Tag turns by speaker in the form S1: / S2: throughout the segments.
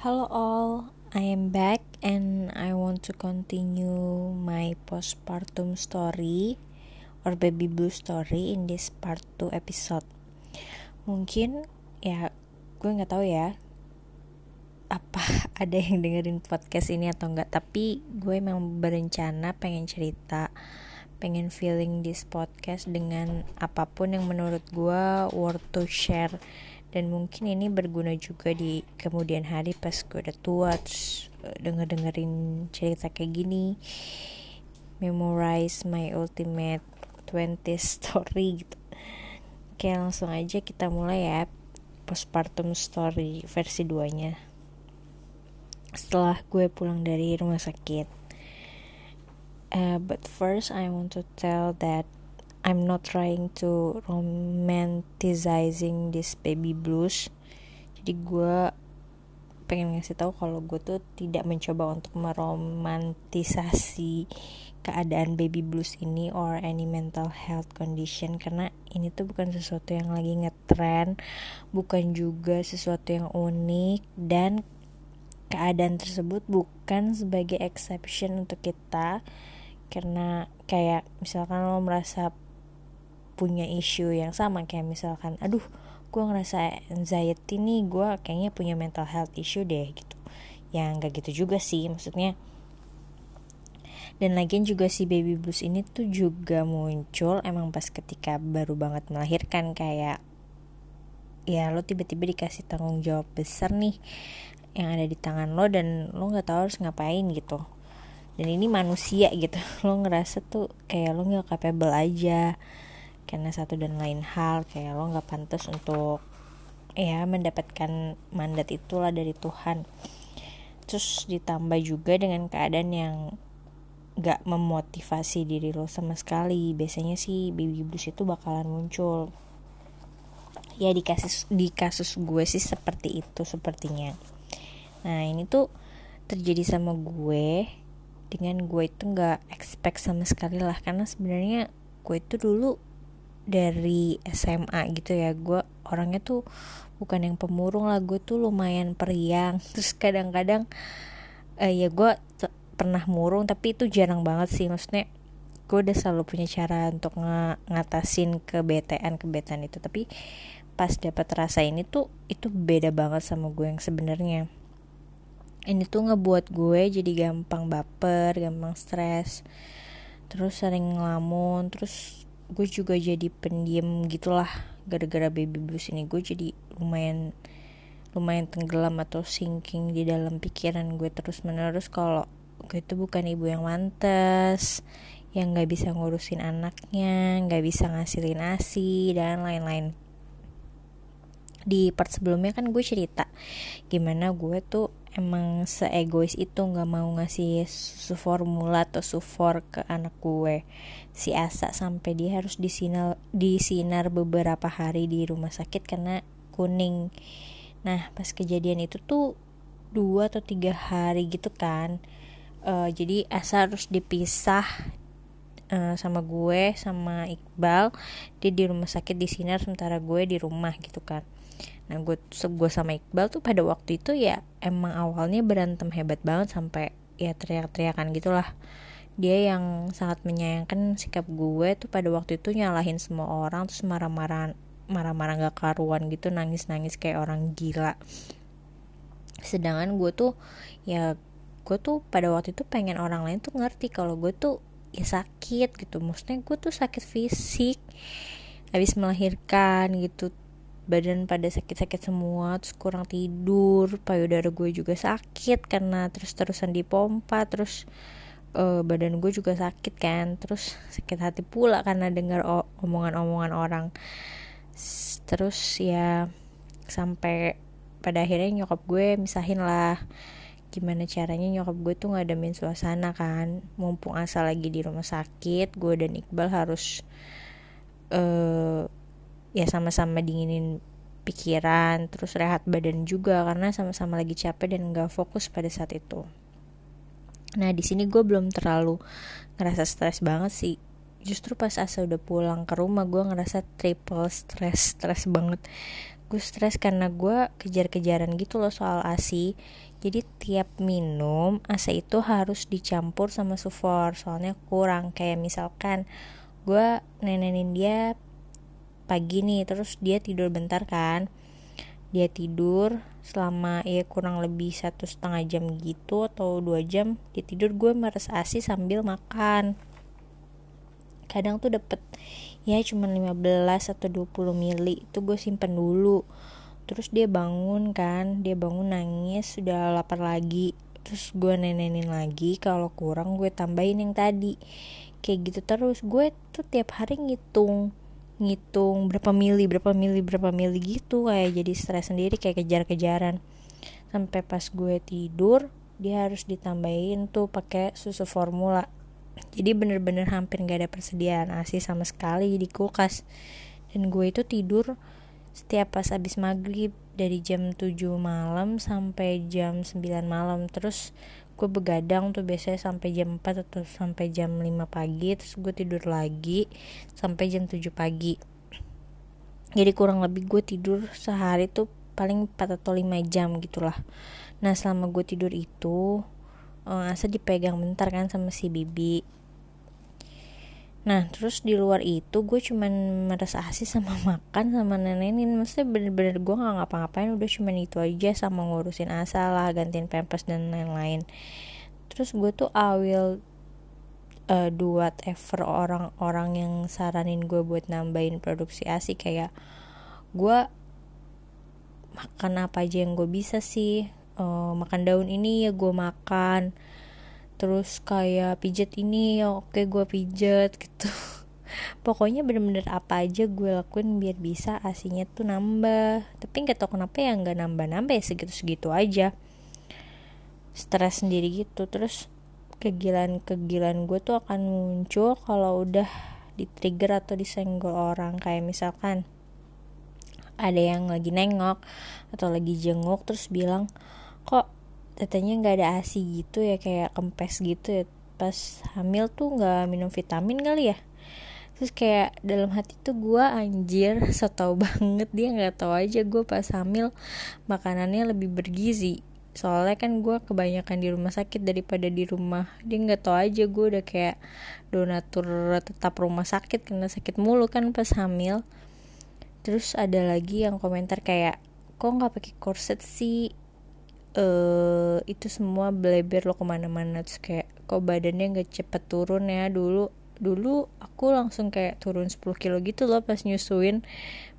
S1: Hello all, I am back and I want to continue my postpartum story or baby blue story in this part 2 episode. Mungkin ya gue nggak tahu ya apa ada yang dengerin podcast ini atau enggak tapi gue memang berencana pengen cerita pengen feeling this podcast dengan apa pun yang menurut gue worth to share dan mungkin ini berguna juga di kemudian hari pas gue udah tua terus eh, denger dengerin cerita kayak gini. Memorize my ultimate 20 story gitu. Oke langsung aja kita mulai ya postpartum story versi 2 nya setelah gue pulang dari rumah sakit uh, but first I want to tell that I'm not trying to romanticizing this baby blues. Jadi gue pengen ngasih tahu kalau gue tuh tidak mencoba untuk meromantisasi keadaan baby blues ini or any mental health condition. Karena ini tuh bukan sesuatu yang lagi ngetren bukan juga sesuatu yang unik dan keadaan tersebut bukan sebagai exception untuk kita. Karena kayak misalkan lo merasa punya isu yang sama kayak misalkan aduh gue ngerasa anxiety nih gue kayaknya punya mental health issue deh gitu. Yang gak gitu juga sih maksudnya. Dan lagian juga si baby blues ini tuh juga muncul emang pas ketika baru banget melahirkan kayak ya lo tiba-tiba dikasih tanggung jawab besar nih yang ada di tangan lo dan lo nggak tahu harus ngapain gitu. Dan ini manusia gitu. Lo ngerasa tuh kayak lo nggak capable aja karena satu dan lain hal kayak lo nggak pantas untuk ya mendapatkan mandat itulah dari Tuhan. Terus ditambah juga dengan keadaan yang gak memotivasi diri lo sama sekali. Biasanya sih baby blues itu bakalan muncul. Ya di kasus di kasus gue sih seperti itu sepertinya. Nah ini tuh terjadi sama gue. Dengan gue itu nggak expect sama sekali lah. Karena sebenarnya gue itu dulu dari SMA gitu ya gue orangnya tuh bukan yang pemurung lah gue tuh lumayan periang. Terus kadang-kadang uh, ya gue pernah murung tapi itu jarang banget sih. Maksudnya gue udah selalu punya cara untuk ng ngatasin kebetean kebetean itu. Tapi pas dapat rasa ini tuh itu beda banget sama gue yang sebenarnya. Ini tuh ngebuat gue jadi gampang baper gampang stres terus sering ngelamun terus gue juga jadi pendiam gitulah gara-gara baby blues ini. Gue jadi lumayan lumayan tenggelam atau sinking di dalam pikiran gue terus menerus kalau gue itu bukan ibu yang mantas yang nggak bisa ngurusin anaknya nggak bisa ngasilin asi dan lain-lain di part sebelumnya kan gue cerita gimana gue tuh emang seegois itu nggak mau ngasih susu formula atau sufor ke anak gue. Si Asa sampai dia harus disinar disinar beberapa hari di rumah sakit karena kuning. Nah pas kejadian itu tuh dua atau tiga hari gitu kan uh, jadi Asa harus dipisah uh, sama gue sama Iqbal. Dia di rumah sakit disinar sementara gue di rumah gitu kan nah gue gue sama Iqbal tuh pada waktu itu ya emang awalnya berantem hebat banget sampai ya teriak-teriakan gitulah. Dia yang sangat menyayangkan sikap gue tuh pada waktu itu nyalahin semua orang terus marah-marah marah-marah gak karuan gitu nangis-nangis kayak orang gila. Sedangkan gue tuh ya gue tuh pada waktu itu pengen orang lain tuh ngerti kalau gue tuh ya sakit gitu. Maksudnya gue tuh sakit fisik habis melahirkan gitu badan pada sakit-sakit semua terus kurang tidur payudara gue juga sakit karena terus-terusan dipompa terus uh, badan gue juga sakit kan terus sakit hati pula karena dengar omongan-omongan orang. Terus ya sampai pada akhirnya nyokap gue misahin lah gimana caranya nyokap gue tuh ngadamin suasana kan. Mumpung asal lagi di rumah sakit gue dan Iqbal harus uh, ya sama-sama dinginin pikiran terus rehat badan juga karena sama-sama lagi capek dan gak fokus pada saat itu. Nah di sini gue belum terlalu ngerasa stres banget sih. Justru pas Asa udah pulang ke rumah gue ngerasa triple stres stres banget. Gue stres karena gue kejar-kejaran gitu loh soal asi jadi tiap minum AC itu harus dicampur sama sufor soalnya kurang. Kayak misalkan gue nenenin dia pagi nih terus dia tidur bentar kan? Dia tidur selama ya kurang lebih satu setengah jam gitu atau dua jam dia tidur. Gue meres asi sambil makan. Kadang tuh dapet ya cuma 15 atau 20 mili itu gue simpen dulu. Terus dia bangun kan dia bangun nangis sudah lapar lagi. Terus gue nenenin lagi kalau kurang gue tambahin yang tadi. Kayak gitu terus gue tuh tiap hari ngitung ngitung berapa mili berapa mili berapa mili gitu kayak jadi stres sendiri kayak kejar-kejaran. Sampai pas gue tidur dia harus ditambahin tuh pakai susu formula. Jadi bener-bener hampir gak ada persediaan asi sama sekali di kulkas. Dan gue itu tidur setiap pas abis maghrib dari jam 7 malam sampai jam 9 malam. Terus gue begadang tuh biasanya sampai jam 4 atau sampai jam 5 pagi terus gue tidur lagi sampai jam 7 pagi. Jadi kurang lebih gue tidur sehari tuh paling 4 atau 5 jam gitulah. Nah selama gue tidur itu uh, asa dipegang bentar kan sama si bibi Nah terus di luar itu gue cuman merasa asih sama makan sama nenenin. Maksudnya bener-bener gue gak ngapa-ngapain udah cuman itu aja sama ngurusin asal lah gantiin pampers dan lain-lain. Terus gue tuh I will uh, do whatever orang-orang yang saranin gue buat nambahin produksi asi kayak gue makan apa aja yang gue bisa sih. Uh, makan daun ini ya gue makan terus kayak pijet ini ya oke gue pijet gitu. Pokoknya bener-bener apa aja gue lakuin biar bisa asinya tuh nambah. Tapi nggak tau kenapa ya nggak nambah-nambah ya segitu-segitu aja. Stres sendiri gitu. Terus kegilaan-kegilaan gue tuh akan muncul kalau udah di trigger atau disenggol orang. Kayak misalkan ada yang lagi nengok atau lagi jenguk terus bilang kok tetenya nggak ada asi gitu ya kayak kempes gitu ya. Pas hamil tuh nggak minum vitamin kali ya. Terus kayak dalam hati tuh gue anjir so tau banget. Dia nggak tahu aja gue pas hamil makanannya lebih bergizi. Soalnya kan gue kebanyakan di rumah sakit daripada di rumah. Dia nggak tahu aja gue udah kayak donatur tetap rumah sakit karena sakit mulu kan pas hamil. Terus ada lagi yang komentar kayak kok nggak pakai korset sih uh, itu semua bleber lo ke mana-mana. Terus kayak kok badannya nggak cepet turun ya? Dulu dulu aku langsung kayak turun 10 kilo gitu loh pas nyusuin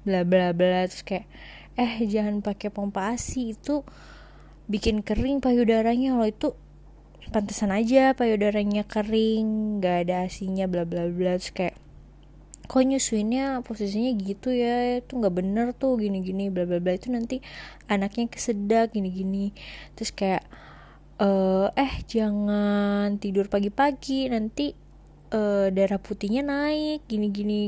S1: bla bla bla. Terus kayak eh jangan pakai pompa asi itu bikin kering payudaranya lo itu pantesan aja payudaranya kering nggak ada asinya bla bla bla. Terus kayak kok nyusuinnya posisinya gitu ya itu nggak bener tuh gini gini bla bla bla itu nanti anaknya kesedak gini gini terus kayak uh, eh jangan tidur pagi-pagi nanti uh, darah putihnya naik gini gini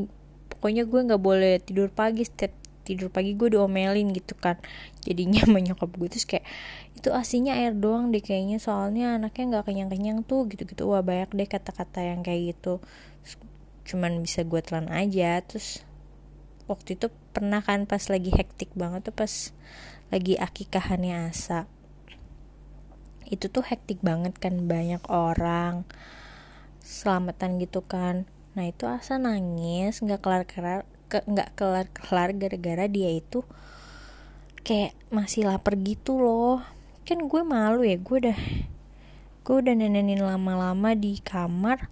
S1: pokoknya gue nggak boleh tidur pagi setiap tidur pagi gue diomelin gitu kan. Jadinya menyokap gue terus kayak itu asinya air doang deh kayaknya soalnya anaknya nggak kenyang kenyang tuh gitu gitu wah banyak deh kata-kata yang kayak gitu cuman bisa gue telan aja. Terus waktu itu pernah kan pas lagi hektik banget tuh pas lagi akikahannya Asa. Itu tuh hektik banget kan banyak orang selamatan gitu kan. Nah itu Asa nangis nggak kelar kelar nggak kelar kelar gara-gara dia itu kayak masih lapar gitu loh. Kan gue malu ya gue udah gue udah nenenin lama-lama di kamar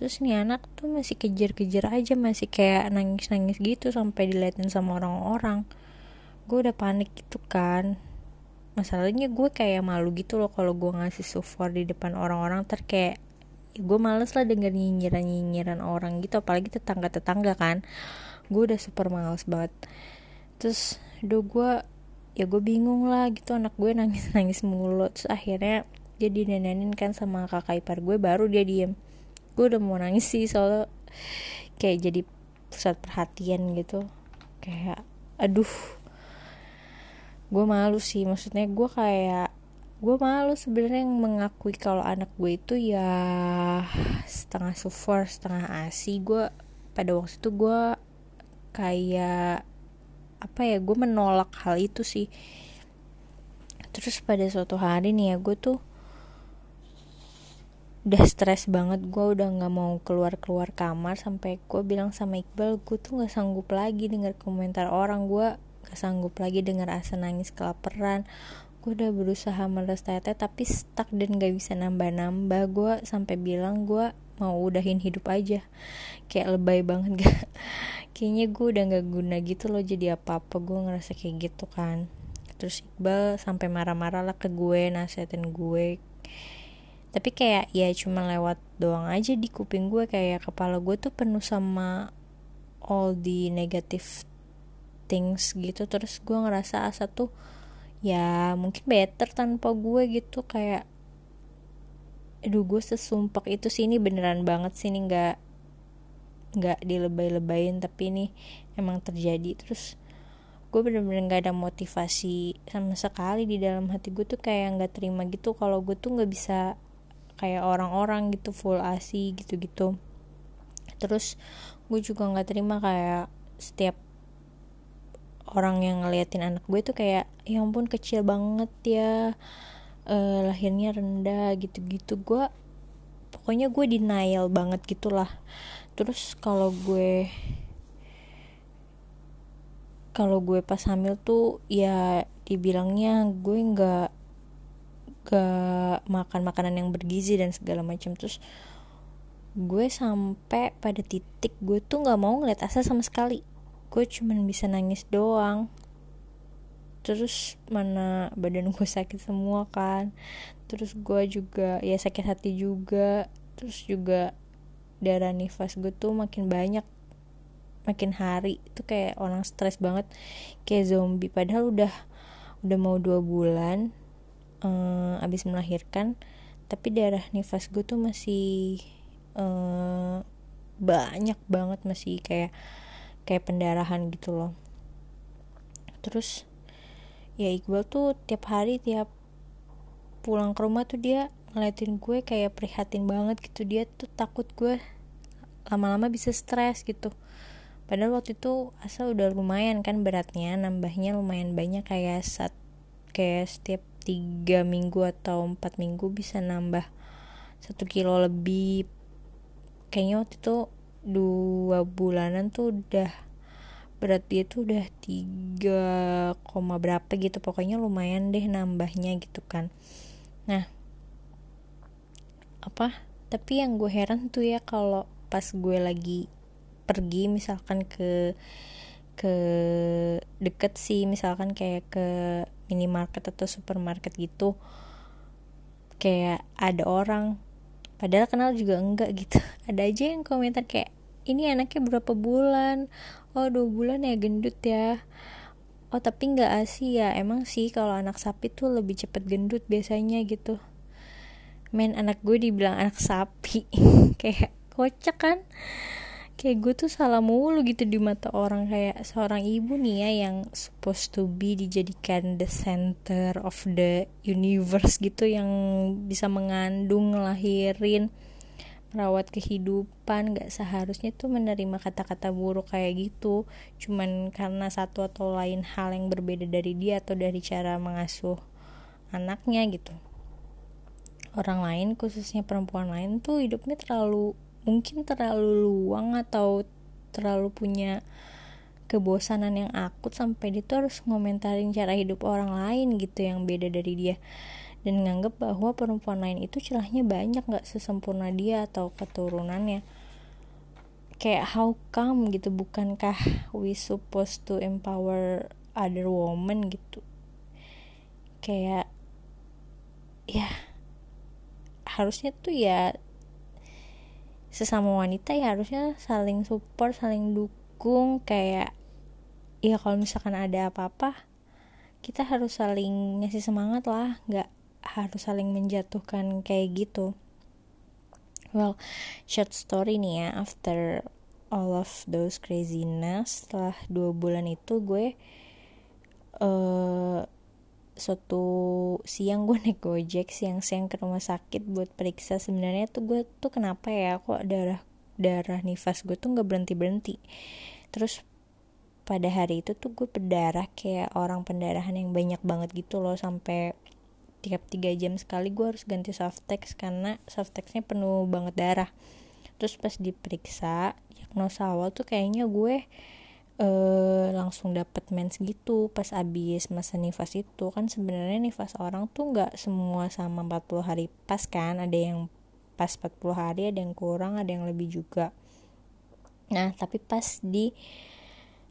S1: terus nih anak tuh masih kejar-kejar aja masih kayak nangis-nangis gitu sampai diliatin sama orang-orang. Gue udah panik gitu kan. Masalahnya gue kayak malu gitu loh kalau gue ngasih support di depan orang-orang ter kayak ya gue males lah denger nyinyiran nyinyiran orang gitu apalagi tetangga tetangga kan. Gue udah super males banget. Terus do gue ya gue bingung lah gitu anak gue nangis nangis mulu. Terus akhirnya dia dinenenin kan sama kakak ipar gue baru dia diem gue udah mau nangis sih soalnya kayak jadi pusat perhatian gitu. Kayak aduh gue malu sih. Maksudnya gue kayak gue malu sebenarnya mengakui kalau anak gue itu ya setengah super setengah asi. Gue pada waktu itu gue kayak apa ya gue menolak hal itu sih. Terus pada suatu hari nih ya gue tuh udah stres banget gue udah nggak mau keluar keluar kamar sampai gue bilang sama Iqbal gue tuh nggak sanggup lagi dengar komentar orang gue gak sanggup lagi dengar asa nangis kelaparan. Gue udah berusaha meres tete tapi stuck dan gak bisa nambah-nambah. Gue sampai bilang gue mau udahin hidup aja. Kayak lebay banget gak kayaknya gue udah gak guna gitu loh jadi apa-apa. Gue ngerasa kayak gitu kan. Terus Iqbal sampai marah-marah lah ke gue nasihatin gue tapi kayak ya cuma lewat doang aja di kuping gue kayak kepala gue tuh penuh sama all the negative things gitu. Terus gue ngerasa asa tuh ya mungkin better tanpa gue gitu kayak aduh gue sesumpak itu sih ini beneran banget sih ini nggak nggak dilebay-lebayin tapi ini emang terjadi. Terus gue bener-bener gak ada motivasi sama sekali di dalam hati gue tuh kayak nggak terima gitu. Kalau gue tuh nggak bisa kayak orang-orang gitu full asi gitu-gitu. Terus gue juga nggak terima kayak setiap orang yang ngeliatin anak gue tuh kayak ya ampun kecil banget ya uh, lahirnya rendah gitu-gitu. Gue pokoknya gue denial banget gitulah. Terus kalau gue kalau gue pas hamil tuh ya dibilangnya gue nggak gak makan makanan yang bergizi dan segala macam. Terus gue sampai pada titik gue tuh nggak mau ngeliat Asa sama sekali. Gue cuman bisa nangis doang. Terus mana badan gue sakit semua kan. Terus gue juga ya sakit hati juga. Terus juga darah nifas gue tuh makin banyak. Makin hari. Itu kayak orang stres banget. Kayak zombie. Padahal udah udah mau dua bulan uh, abis melahirkan tapi darah nifas gue tuh masih uh, banyak banget masih kayak kayak pendarahan gitu loh. Terus ya Iqbal tuh tiap hari tiap pulang ke rumah tuh dia ngeliatin gue kayak prihatin banget gitu. Dia tuh takut gue lama-lama bisa stres gitu. Padahal waktu itu asal udah lumayan kan beratnya nambahnya lumayan banyak kayak saat kayak setiap tiga minggu atau empat minggu bisa nambah satu kilo lebih. Kayaknya waktu itu dua bulanan tuh udah berat dia tuh udah tiga koma berapa gitu. Pokoknya lumayan deh nambahnya gitu kan. Nah apa? Tapi yang gue heran tuh ya kalau pas gue lagi pergi misalkan ke ke deket sih misalkan kayak ke minimarket atau supermarket gitu kayak ada orang padahal kenal juga enggak gitu. Ada aja yang komentar kayak ini anaknya berapa bulan? Oh dua bulan ya gendut ya. Oh tapi nggak asi ya. Emang sih kalau anak sapi tuh lebih cepet gendut biasanya gitu. Main anak gue dibilang anak sapi. Kayak kocak kan kayak gue tuh salah mulu gitu di mata orang. Kayak seorang ibu nih ya yang supposed to be dijadikan the center of the universe gitu yang bisa mengandung ngelahirin merawat kehidupan. Gak seharusnya tuh menerima kata-kata buruk kayak gitu. Cuman karena satu atau lain hal yang berbeda dari dia atau dari cara mengasuh anaknya gitu. Orang lain khususnya perempuan lain tuh hidupnya terlalu mungkin terlalu luang atau terlalu punya kebosanan yang akut sampai dia tuh harus ngomentarin cara hidup orang lain gitu yang beda dari dia. Dan nganggep bahwa perempuan lain itu celahnya banyak gak sesempurna dia atau keturunannya. Kayak how come gitu bukankah we supposed to empower other woman gitu? Kayak ya harusnya tuh ya sesama wanita ya harusnya saling support saling dukung kayak ya kalau misalkan ada apa-apa kita harus saling ngasih semangat lah nggak harus saling menjatuhkan kayak gitu. Well short story nih ya after all of those craziness setelah dua bulan itu gue uh, suatu siang gue naik gojek siang-siang ke rumah sakit buat periksa. Sebenarnya tuh gue tuh kenapa ya kok darah darah nifas gue tuh nggak berhenti berhenti terus pada hari itu tuh gue berdarah kayak orang pendarahan yang banyak banget gitu loh sampai tiap tiga jam sekali gue harus ganti softex karena softexnya penuh banget darah. Terus pas diperiksa diagnosa awal tuh kayaknya gue uh, langsung dapet mens gitu pas abis masa nifas itu. Kan sebenarnya nifas orang tuh nggak semua sama 40 hari pas kan. Ada yang pas 40 hari ada yang kurang ada yang lebih juga. Nah tapi pas di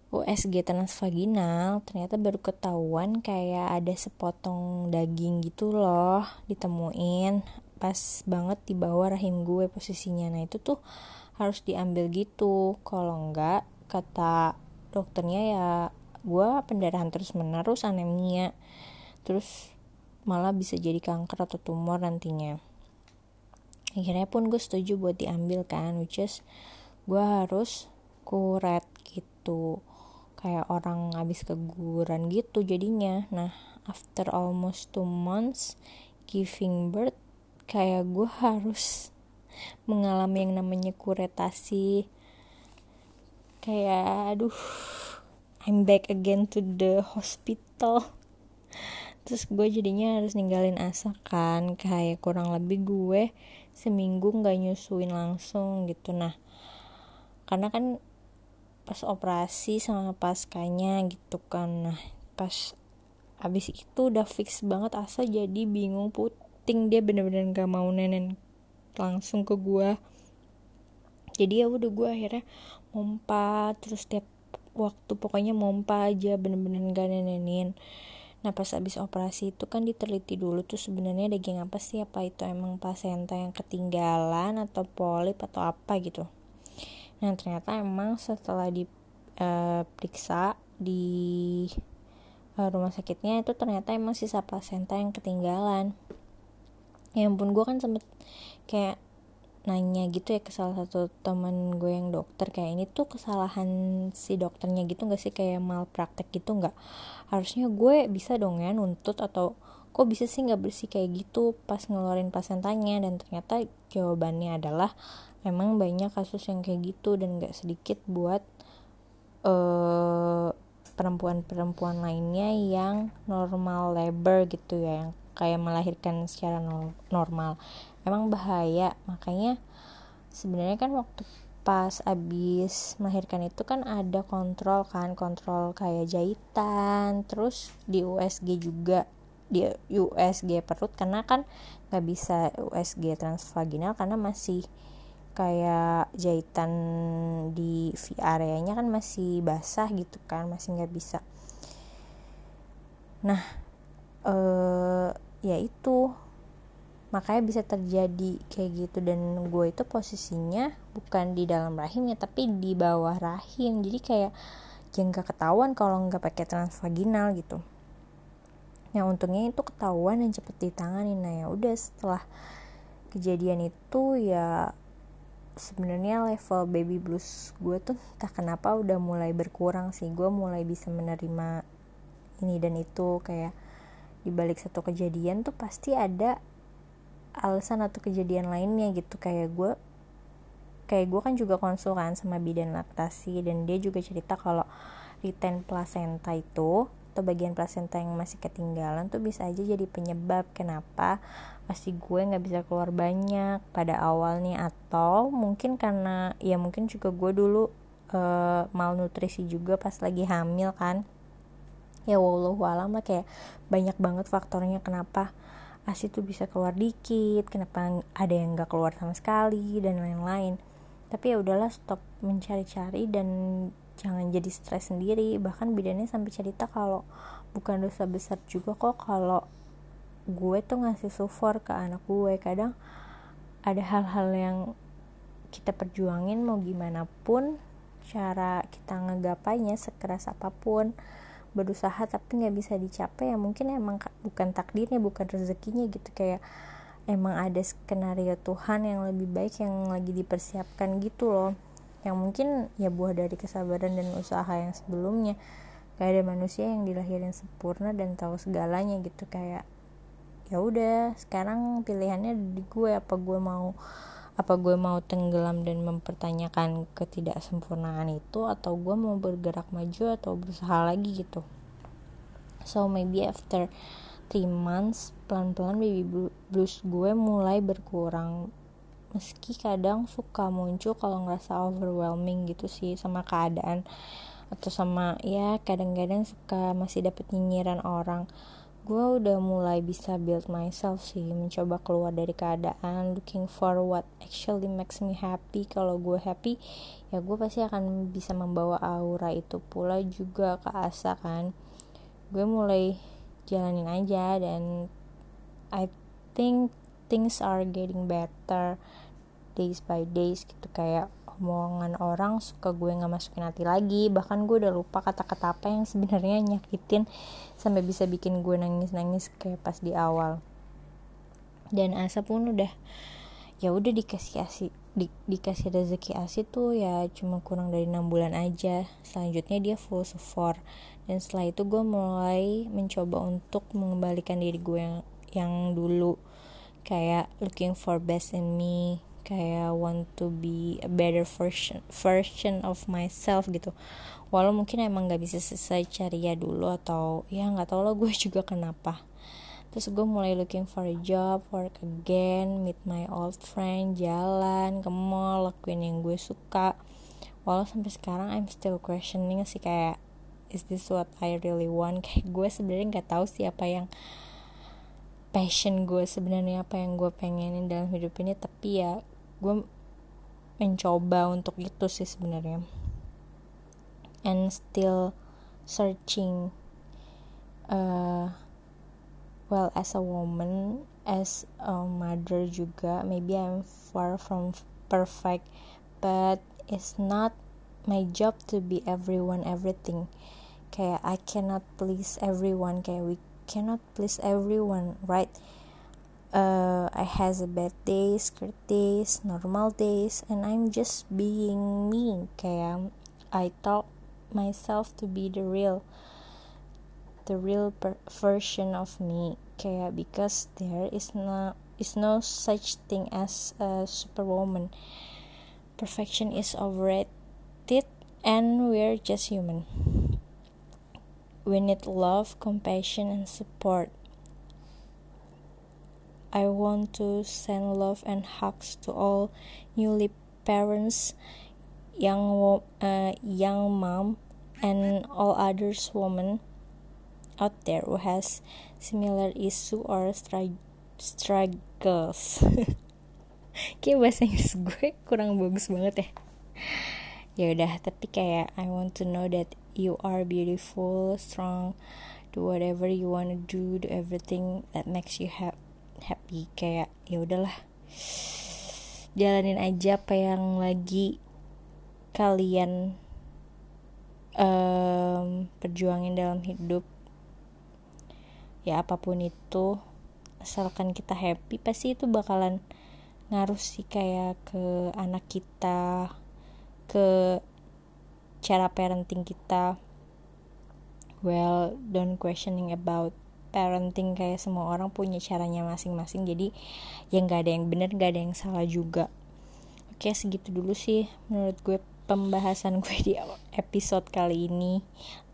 S1: USG transvaginal ternyata baru ketahuan kayak ada sepotong daging gitu loh ditemuin. Pas banget di bawah rahim gue posisinya. Nah itu tuh harus diambil gitu. Kalau enggak kata dokternya ya gue pendarahan terus menerus anemia. Terus malah bisa jadi kanker atau tumor nantinya. Akhirnya pun gue setuju buat diambil kan which is gue harus kuret gitu. Kayak orang habis keguguran gitu jadinya. Nah after almost two months giving birth kayak gue harus mengalami yang namanya kuretasi kayak aduh I'm back again to the hospital. Terus gue jadinya harus ninggalin asa kan kayak kurang lebih gue seminggu nggak nyusuin langsung gitu. Nah karena kan pas operasi sama paskanya gitu kan nah pas abis itu udah fix banget asa jadi bingung puting. Dia bener-bener gak mau nenen langsung ke gua jadi ya udah gua akhirnya mompa terus tiap waktu pokoknya mompa aja bener-bener gak nenenin Nah pas abis operasi itu kan diteliti dulu tuh sebenarnya daging apa sih apa itu emang pasenta yang ketinggalan atau polip atau apa gitu Nah ternyata emang setelah diperiksa di uh, rumah sakitnya itu ternyata emang sisa placenta yang ketinggalan. Ya ampun gue kan sempet kayak nanya gitu ya ke salah satu teman gue yang dokter kayak ini tuh kesalahan si dokternya gitu nggak sih? Kayak malpraktek gitu nggak? Harusnya gue bisa dong ya nuntut atau kok bisa sih nggak bersih kayak gitu pas ngeluarin placentanya dan ternyata jawabannya adalah emang banyak kasus yang kayak gitu dan gak sedikit buat perempuan perempuan-perempuan lainnya yang normal labor gitu ya yang kayak melahirkan secara normal emang bahaya. Makanya sebenarnya kan waktu pas abis melahirkan itu kan ada kontrol kan kontrol kayak jahitan terus di USG juga. Di USG perut karena kan nggak bisa USG transvaginal karena masih kayak jahitan di V areanya kan masih basah gitu kan masih nggak bisa. Nah eh ya itu makanya bisa terjadi kayak gitu. Dan gue itu posisinya bukan di dalam rahimnya tapi di bawah rahim. Jadi kayak gak ketahuan kalau nggak pakai transvaginal gitu. Yang untungnya itu ketahuan dan cepet ditangani nah ya udah setelah kejadian itu ya sebenarnya level baby blues gue tuh entah kenapa udah mulai berkurang sih. Gue mulai bisa menerima ini dan itu. Kayak dibalik satu kejadian tuh pasti ada alasan atau kejadian lainnya gitu. Kayak gue kayak gue kan juga konsultan sama bidan laktasi dan dia juga cerita kalau retain placenta itu atau bagian placenta yang masih ketinggalan tuh bisa aja jadi penyebab kenapa pasti gue nggak bisa keluar banyak pada awalnya. Atau mungkin karena ya mungkin juga gue dulu uh, malnutrisi juga pas lagi hamil kan. Ya wallahu alam lah kayak banyak banget faktornya kenapa asi tuh bisa keluar dikit kenapa ada yang nggak keluar sama sekali dan lain-lain. Tapi ya udahlah stop mencari-cari dan jangan jadi stres sendiri. Bahkan bidannya sampai cerita kalau bukan dosa besar juga kok kalau gue tuh ngasih support ke anak gue. Kadang ada hal-hal yang kita perjuangin mau gimana pun cara kita ngegapainya sekeras apa pun berusaha tapi nggak bisa dicapai ya mungkin emang bukan takdirnya bukan rezekinya gitu. Kayak emang ada skenario Tuhan yang lebih baik yang lagi dipersiapkan gitu loh. Yang mungkin ya buah dari kesabaran dan usaha yang sebelumnya. Gak ada manusia yang dilahirin sempurna dan tahu segalanya gitu. Kayak ya udah sekarang pilihannya di gue. Apa gue mau apa gue mau tenggelam dan mempertanyakan ketidaksempurnaan itu atau gue mau bergerak maju atau berusaha lagi gitu. So maybe after three months pelan-pelan baby blues gue mulai berkurang. Meski kadang suka muncul kalau ngerasa overwhelming gitu sih sama keadaan atau sama ya kadang-kadang suka masih dapet nyinyiran orang gue udah mulai bisa build myself sih mencoba keluar dari keadaan looking for what actually makes me happy. Kalau gue happy ya gue pasti akan bisa membawa aura itu pula juga ke asa kan. Gue mulai jalanin aja dan I think things are getting better days by days gitu. Kayak omongan orang suka gue nggak masukin hati lagi. Bahkan gue udah lupa kata-kata apa yang sebenarnya nyakitin sampai bisa bikin gue nangis-nangis kayak pas di awal. Dan Asa pun udah ya udah dikasih asih di, dikasih rezeki asi tuh ya cuma kurang dari enam bulan aja. Selanjutnya dia full support. Dan setelah itu gue mulai mencoba untuk mengembalikan diri gue yang yang dulu. Kayak looking for best in me kayak want to be a better version version of myself gitu. Walau mungkin emang gak bisa selesai cari ya dulu atau ya nggak tau lah gue juga kenapa. Terus gue mulai looking for a job work again meet my old friend jalan ke mall lakuin yang gue suka. Walau sampai sekarang I'm still questioning sih kayak is this what I really want? Kayak gue sebenarnya nggak tahu siapa yang passion gue sebenarnya apa yang gue pengenin dalam hidup ini. Tapi ya gue mencoba untuk itu sih sebenarnya. And still searching uh, well as a woman as a mother juga. Maybe I'm far from perfect but it's not my job to be everyone everything. Kayak I cannot please everyone. Kayak we cannot please everyone right uh, I has a bad days, good days, normal days, and I'm just being me. Kayak I thought myself to be the real, the real version of me. Kayak because there is no is no such thing as a superwoman. Perfection is overrated, and we're just human. We need love, compassion, and support. I want to send love and hugs to all newly parents, young uh, young mom, and all others women out there who has similar issue or struggles. kayak bahasa Inggris gue kurang bagus banget ya. Ya udah, tapi kayak I want to know that you are beautiful strong do whatever you wanna do do everything that makes you ha happy kayak ya udahlah. Jalanin aja apa yang lagi kalian um, perjuangin dalam hidup. Ya apa pun itu asalkan kita happy pasti itu bakalan ngaruh sih kayak ke anak kita ke cara parenting kita. Well don't questioning about parenting kayak semua orang punya caranya masing-masing. Jadi yang gak ada yang benar gak ada yang salah juga. Oke segitu dulu sih menurut gue pembahasan gue di episode kali ini.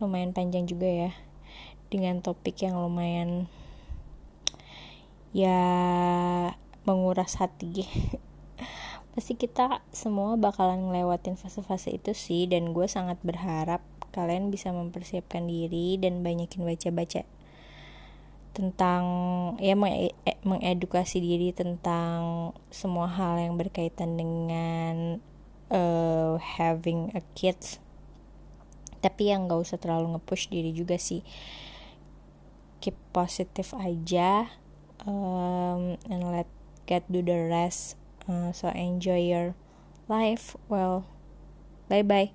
S1: Lumayan panjang juga ya. Dengan topik yang lumayan ya menguras hati. Pasti kita semua bakalan ngelewatin fase-fase itu sih. Dan gue sangat berharap kalian bisa mempersiapkan diri dan banyakin baca-baca tentang ya e, mengedukasi diri tentang semua hal yang berkaitan dengan uh, having a kids. Tapi yang gak usah terlalu nge-push diri juga sih. Keep positive aja um, and let God do the rest uh, so enjoy your life. Well bye bye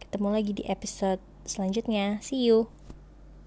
S1: ketemu lagi di episode selanjutnya. See you